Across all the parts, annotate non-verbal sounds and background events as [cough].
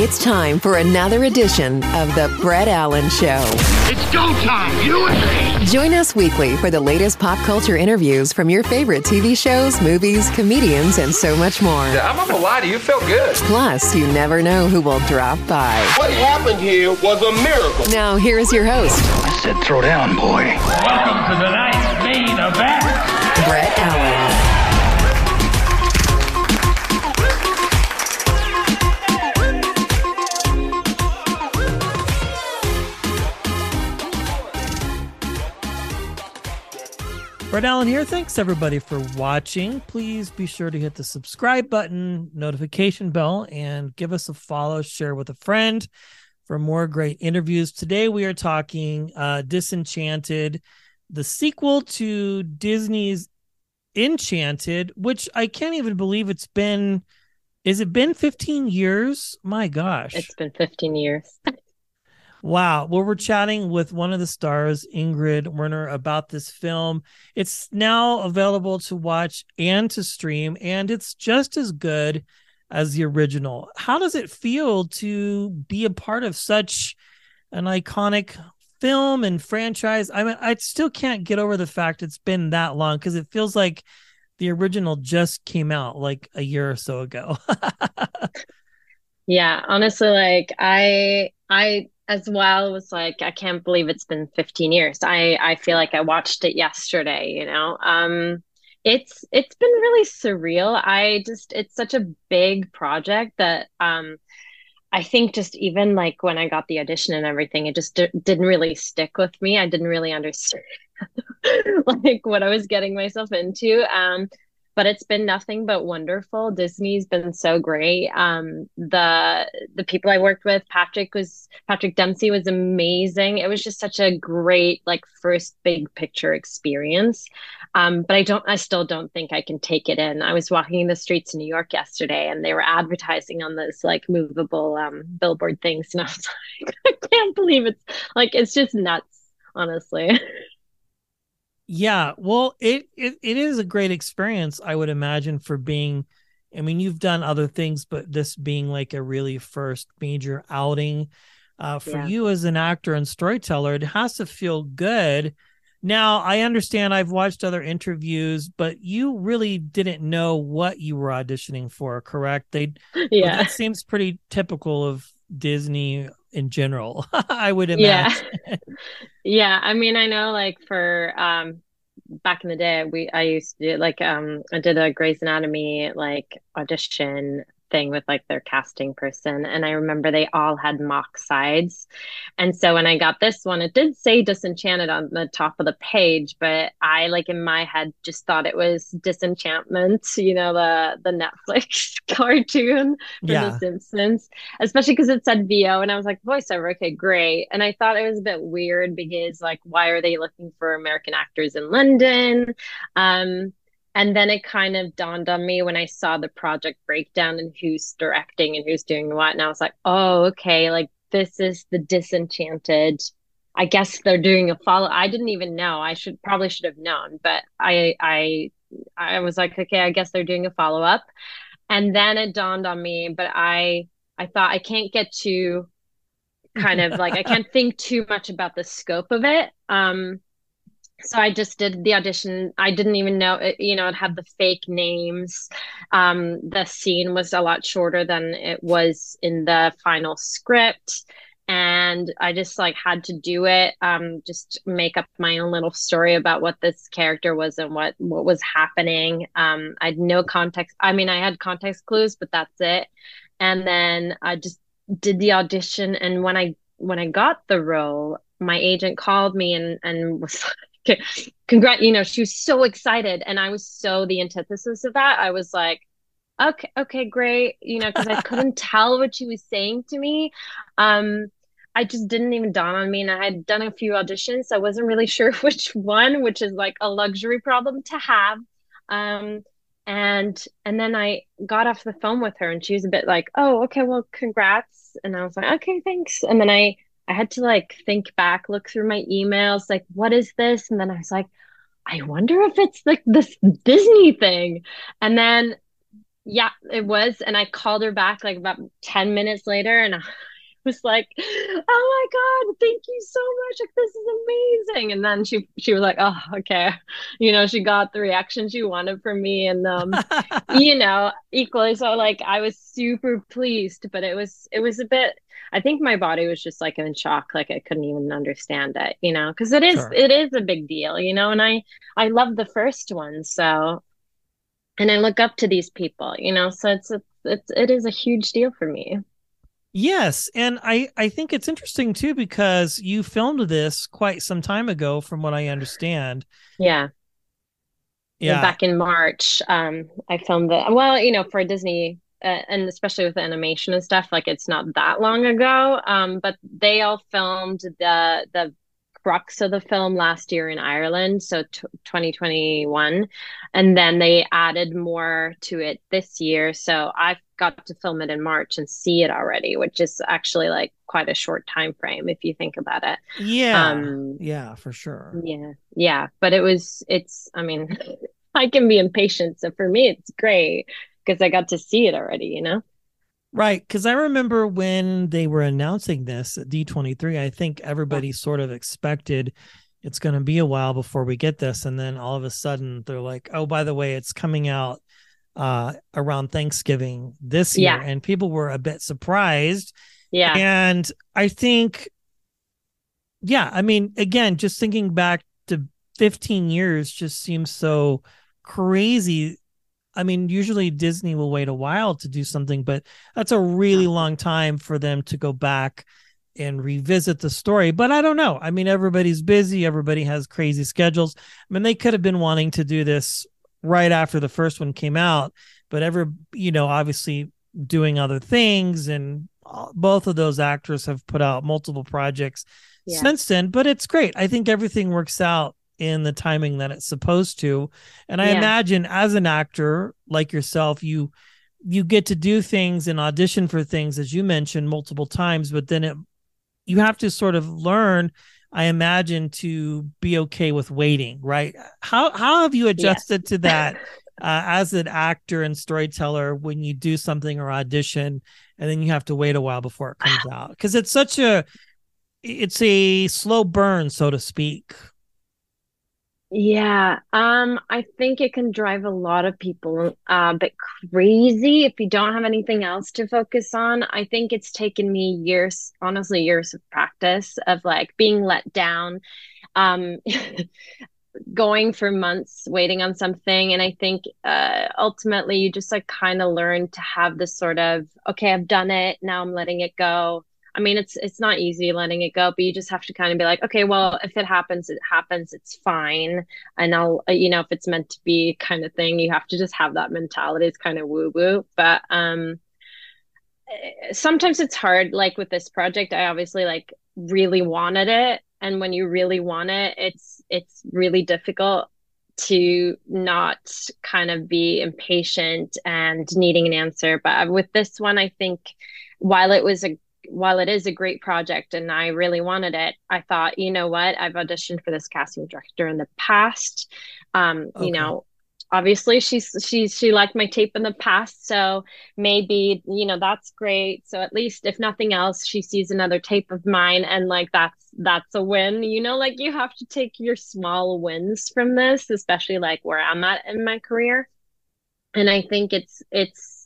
It's time for another edition of the Brett Allen Show. It's go time, USA! Join us weekly for the latest pop culture interviews from your favorite TV shows, movies, comedians, and so much more. I'm not gonna lie to you, you felt good. Plus, you never know who will drop by. What happened here was a miracle. Now, here is your host, I said throw down, boy. Welcome to tonight's main event. Brett Allen. Brett Allen here. Thanks everybody for watching. Please be sure to hit the subscribe button, notification bell, and give us a follow, share with a friend for more great interviews. Today we are talking uh, Disenchanted, the sequel to Disney's Enchanted, which I can't even believe it's been. Is it been 15 years? My gosh. It's been 15 years. [laughs] Wow. Well, we're chatting with one of the stars, Ingrid Werner, about this film. It's now available to watch and to stream, and it's just as good as the original. How does it feel to be a part of such an iconic film and franchise? I mean, I still can't get over the fact it's been that long because it feels like the original just came out like a year or so ago. [laughs] Yeah, honestly, like I I as well was like, I can't believe it's been 15 years. I I feel like I watched it yesterday, you know. Um it's it's been really surreal. I just it's such a big project that um I think just even like when I got the audition and everything, it just d- didn't really stick with me. I didn't really understand [laughs] like what I was getting myself into. Um but it's been nothing but wonderful. Disney's been so great. Um, the the people I worked with, Patrick was Patrick Dempsey was amazing. It was just such a great like first big picture experience. Um, but I don't, I still don't think I can take it in. I was walking the streets in New York yesterday, and they were advertising on this like movable um, billboard things, [laughs] and I was like, I can't believe it's like it's just nuts, honestly. [laughs] Yeah, well, it, it it is a great experience, I would imagine, for being. I mean, you've done other things, but this being like a really first major outing uh, for Yeah. you as an actor and storyteller, it has to feel good. Now, I understand I've watched other interviews, but you really didn't know what you were auditioning for, correct? They [laughs] yeah. that seems pretty typical of Disney in general. [laughs] I would Yeah. imagine. [laughs] [laughs] Yeah, I mean, I know like for um back in the day, we I used to do like um I did a Grey's Anatomy like audition thing with like their casting person and I remember they all had mock sides. And so when I got this one, it did say Disenchanted on the top of the page, but I like in my head just thought it was Disenchantment, you know, the the Netflix [laughs] cartoon from Yeah. The Simpsons especially because it said VO and I was like voiceover okay great and I thought it was a bit weird because like why are they looking for American actors in London um and then it kind of dawned on me when I saw the project breakdown and who's directing and who's doing what. And I was like oh okay like this is the disenchanted. I guess they're doing a follow I didn't even know. I should probably should have known but I I I was like okay I guess they're doing a follow up and then it dawned on me but I I thought I can't get too kind of like I can't [laughs] think too much about the scope of it. Um, so I just did the audition. I didn't even know, it, you know, it had the fake names. Um, the scene was a lot shorter than it was in the final script. And I just like had to do it, um, just make up my own little story about what this character was and what what was happening. Um, I had no context. I mean, I had context clues, but that's it. And then I just did the audition. And when I when I got the role, my agent called me and and was [laughs] congrat you know she was so excited and i was so the antithesis of that. I was like okay okay great you know because i [laughs] couldn't tell what she was saying to me. Um i just didn't even dawn on me and i had done a few auditions so i wasn't really [laughs] sure which one which is like a luxury problem to have. Um and and then i got off the phone with her and she was a bit like oh okay well congrats and i was like okay thanks and then i I had to like think back, look through my emails, like, what is this? And then I was like, I wonder if it's like this Disney thing. And then, yeah, it was. And I called her back like about 10 minutes later and was like, oh my God, thank you so much. Like, this is amazing. And then she, she was like, oh, okay. You know, she got the reaction she wanted from me. And, um, [laughs] you know, equally. So like, I was super pleased, but it was, it was a bit, I think my body was just like in shock, like I couldn't even understand it, you know, because it is sure. it is a big deal, you know, and I I love the first one, so and I look up to these people, you know, so it's a, it's it is a huge deal for me. Yes, and I I think it's interesting too because you filmed this quite some time ago, from what I understand. Yeah. Yeah. Back in March, um, I filmed the well, you know, for Disney uh, and especially with the animation and stuff like it's not that long ago um but they all filmed the the crux of the film last year in Ireland so t- 2021 and then they added more to it this year so I've got to film it in March and see it already which is actually like quite a short time frame if you think about it. Yeah. Um yeah for sure. yeah yeah but it was it's I mean [laughs] I can be impatient so for me it's great because I got to see it already, you know? Right. Because I remember when they were announcing this at D23, I think everybody sort of expected it's going to be a while before we get this. And then all of a sudden they're like, oh, by the way, it's coming out uh, around Thanksgiving this year. Yeah. And people were a bit surprised. Yeah. And I think, yeah, I mean, again, just thinking back to 15 years just seems so crazy I mean, usually Disney will wait a while to do something, but that's a really long time for them to go back and revisit the story. But I don't know. I mean, everybody's busy, everybody has crazy schedules. I mean, they could have been wanting to do this right after the first one came out, but ever, you know, obviously doing other things and both of those actors have put out multiple projects yeah. since then, but it's great. I think everything works out in the timing that it's supposed to. And I yeah. imagine as an actor like yourself, you you get to do things and audition for things as you mentioned multiple times, but then it you have to sort of learn I imagine to be okay with waiting, right? How how have you adjusted to that uh, as an actor and storyteller when you do something or audition and then you have to wait a while before it comes [sighs] out? Because it's such a it's a slow burn, so to speak. Yeah, um, I think it can drive a lot of people uh, a bit crazy if you don't have anything else to focus on. I think it's taken me years, honestly, years of practice of like being let down, um, [laughs] going for months waiting on something. And I think uh, ultimately you just like kind of learn to have this sort of, okay, I've done it, now I'm letting it go. I mean, it's it's not easy letting it go, but you just have to kind of be like, okay, well, if it happens, it happens. It's fine, and I'll, uh, you know, if it's meant to be, kind of thing. You have to just have that mentality. It's kind of woo woo, but um, eh, sometimes it's hard. Like with this project, I obviously like really wanted it, and when you really want it, it's it's really difficult to not kind of be impatient and needing an answer. But with this one, I think while it was a while it is a great project and I really wanted it, I thought, you know what, I've auditioned for this casting director in the past. Um, okay. you know, obviously she's she's she liked my tape in the past so maybe you know that's great so at least if nothing else she sees another tape of mine and like that's that's a win you know like you have to take your small wins from this especially like where i'm at in my career and i think it's it's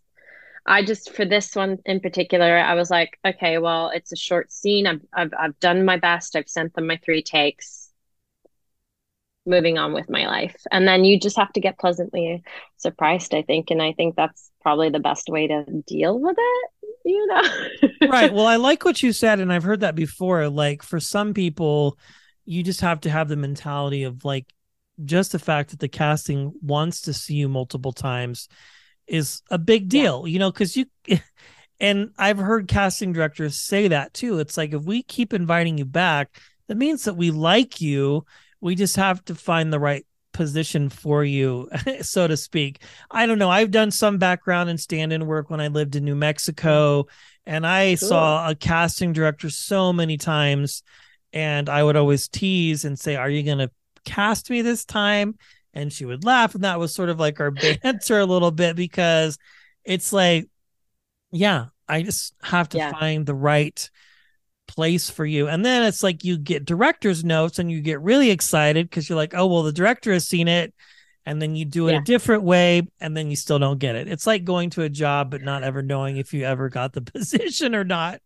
i just for this one in particular i was like okay well it's a short scene i've i've, I've done my best i've sent them my three takes moving on with my life. And then you just have to get pleasantly surprised, I think. And I think that's probably the best way to deal with it, you know? [laughs] right. Well, I like what you said. And I've heard that before. Like for some people, you just have to have the mentality of like, just the fact that the casting wants to see you multiple times is a big deal, yeah. you know, because you. [laughs] And I've heard casting directors say that too. It's like if we keep inviting you back, that means that we like you we just have to find the right position for you, [laughs] so to speak. I don't know. I've done some background and stand in work when I lived in New Mexico, and I cool. saw a casting director so many times, and I would always tease and say, Are you going to cast me this time? And she would laugh. And that was sort of like our [laughs] banter a little bit because it's like, yeah, I just have to yeah. find the right place for you. And then it's like you get director's notes and you get really excited because you're like, oh, well, the director has seen it. And then you do it yeah. a different way and then you still don't get it. It's like going to a job, but not ever knowing if you ever got the [laughs] position or not.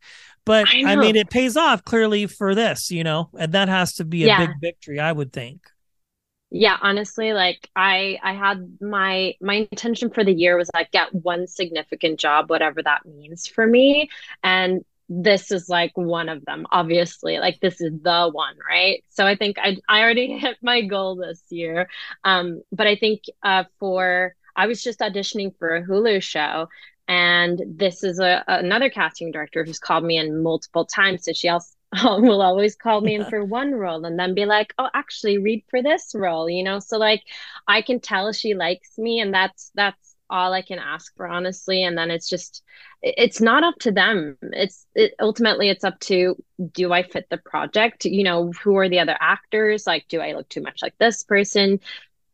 But I, I mean, it pays off clearly for this, you know, and that has to be a yeah. big victory, I would think yeah honestly like i i had my my intention for the year was like get one significant job whatever that means for me and this is like one of them obviously like this is the one right? So i think i i already [laughs] hit my goal this year um but i think uh for i was just auditioning for a hulu show and this is a another casting director who's called me in multiple times so she [laughs] will always call me in for one role and then be like oh actually read for this role you know so like i can tell she likes me and that's that's all I can ask for, honestly. And then it's just, it's not up to them. It's it, ultimately it's up to do I fit the project? You know, who are the other actors? Like, do I look too much like this person?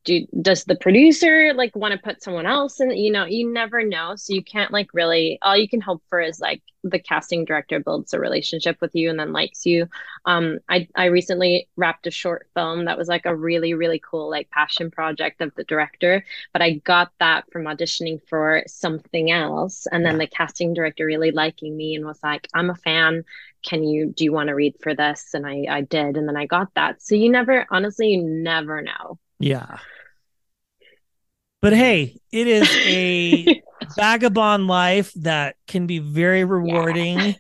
Do does the producer like want to put someone else in you know you never know. So you can't like really all you can hope for is like the casting director builds a relationship with you and then likes you. Um i i recently wrapped a short film that was like a really really cool like passion project of the director but i got that from auditioning for something else. And then yeah. the casting director really liking me and was like i'm a fan. Can you do you want to read for this? And i i did and then i got that. So you never honestly you never know yeah but hey, it is a [laughs] vagabond life that can be very rewarding. Yeah.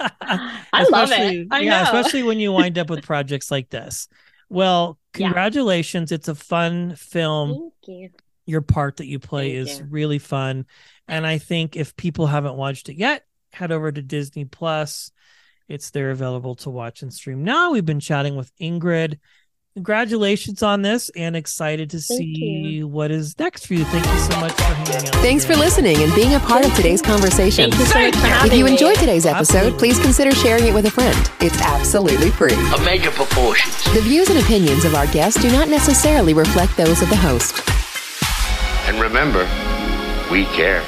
[laughs] I love it. I yeah, know. especially when you wind up with projects like this. Well, congratulations. Yeah. It's a fun film. Thank you. Your part that you play Thank is you. really fun. And I think if people haven't watched it yet, head over to Disney Plus. It's there available to watch and stream. Now we've been chatting with Ingrid congratulations on this and excited to Thank see you. what is next for you. Thank you so much for hanging out. Thanks for listening and being a part Thank of today's you. conversation. You so if you enjoyed today's episode, absolutely. please consider sharing it with a friend. It's absolutely free. A major proportions. The views and opinions of our guests do not necessarily reflect those of the host. And remember, we care.